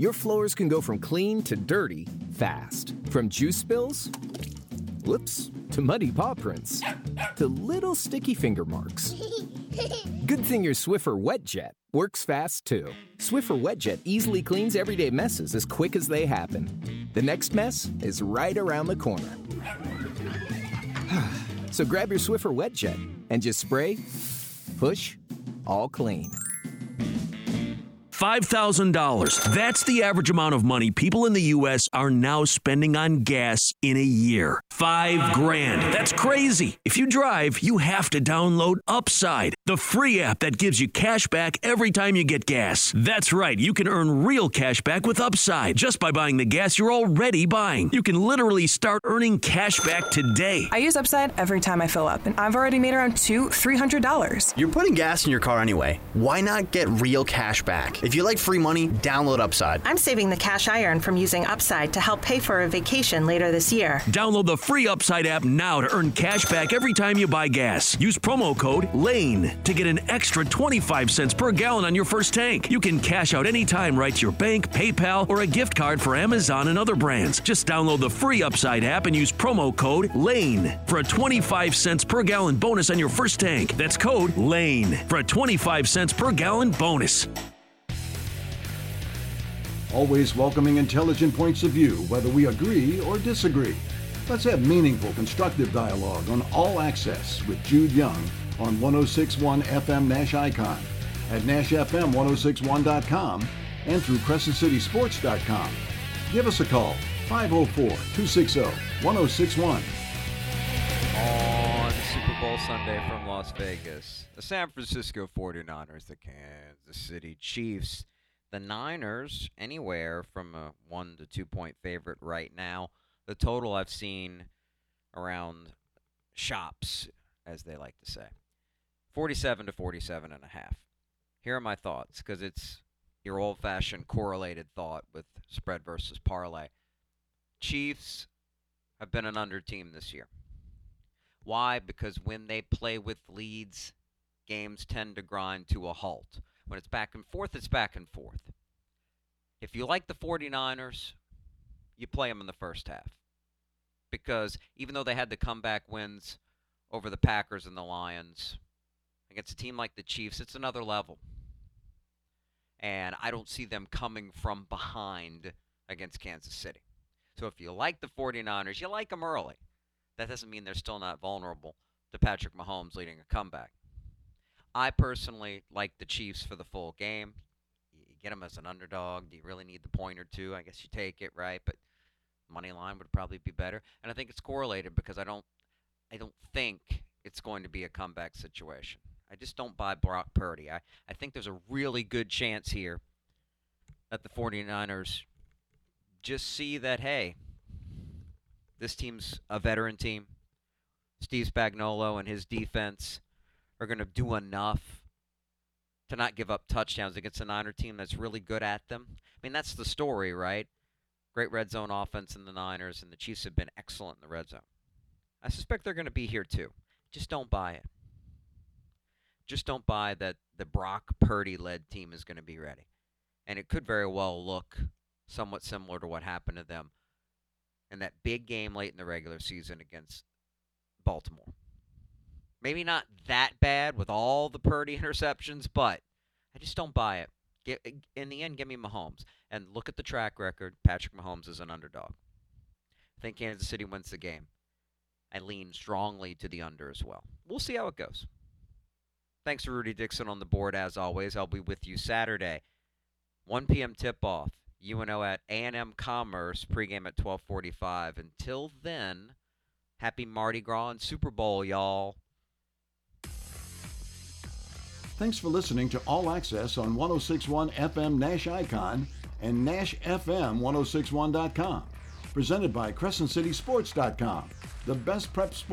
Your floors can go from clean to dirty fast. From juice spills, whoops, to muddy paw prints, to little sticky finger marks. Good thing your Swiffer WetJet works fast too. Swiffer WetJet easily cleans everyday messes as quick as they happen. The next mess is right around the corner. so grab your Swiffer WetJet and just spray, push, all clean. $5,000. That's the average amount of money people in the U.S. are now spending on gas in a year. Five grand. That's crazy. If you drive, you have to download Upside, the free app that gives you cash back every time you get gas. That's right. You can earn real cash back with Upside just by buying the gas you're already buying. You can literally start earning cash back today. I use Upside every time I fill up, and I've already made around two, three hundred dollars. You're putting gas in your car anyway. Why not get real cash back? If you like free money, download Upside. I'm saving the cash I earn from using Upside to help pay for a vacation later this year. Download the free Upside app now to earn cash back every time you buy gas. Use promo code LANE to get an extra 25 cents per gallon on your first tank. You can cash out anytime right to your bank, PayPal, or a gift card for Amazon and other brands. Just download the free Upside app and use promo code LANE for a 25 cents per gallon bonus on your first tank. That's code LANE for a 25 cents per gallon bonus. Always welcoming intelligent points of view, whether we agree or disagree. Let's have meaningful, constructive dialogue on All Access with Jude Young on 1061 FM Nash Icon, at NashFM1061.com, and through CrescentCitySports.com. Give us a call, 504 260 1061. On Super Bowl Sunday from Las Vegas, the San Francisco 49ers, the Kansas City Chiefs, the Niners, anywhere from a one to two point favorite right now. The total I've seen around shops, as they like to say, 47 to 47 and a half. Here are my thoughts, because it's your old fashioned correlated thought with spread versus parlay. Chiefs have been an under team this year. Why? Because when they play with leads, games tend to grind to a halt. When it's back and forth, it's back and forth. If you like the 49ers, you play them in the first half. Because even though they had the comeback wins over the Packers and the Lions, against a team like the Chiefs, it's another level. And I don't see them coming from behind against Kansas City. So if you like the 49ers, you like them early. That doesn't mean they're still not vulnerable to Patrick Mahomes leading a comeback. I personally like the Chiefs for the full game. You get them as an underdog. Do you really need the point or two? I guess you take it, right? But money line would probably be better. And I think it's correlated because I don't I don't think it's going to be a comeback situation. I just don't buy Brock Purdy. I, I think there's a really good chance here that the 49ers just see that, hey, this team's a veteran team. Steve Spagnuolo and his defense are going to do enough to not give up touchdowns against a Niner team that's really good at them. I mean, that's the story, right? Great red zone offense in the Niners, and the Chiefs have been excellent in the red zone. I suspect they're going to be here too. Just don't buy it. Just don't buy that the Brock Purdy led team is going to be ready. And it could very well look somewhat similar to what happened to them in that big game late in the regular season against Baltimore. Maybe not that bad with all the Purdy interceptions, but I just don't buy it. Get, uh, in the end, give me Mahomes. And look at the track record. Patrick Mahomes is an underdog. I think Kansas City wins the game. I lean strongly to the under as well. We'll see how it goes. Thanks to Rudy Dixon on the board as always. I'll be with you Saturday, 1 p.m. tip-off. UNO at A&M Commerce pregame at 12:45. Until then, happy Mardi Gras and Super Bowl, y'all. Thanks for listening to All Access on 1061 FM Nash Icon and NashFM1061.com. Presented by CrescentCitySports.com, the best prep sports.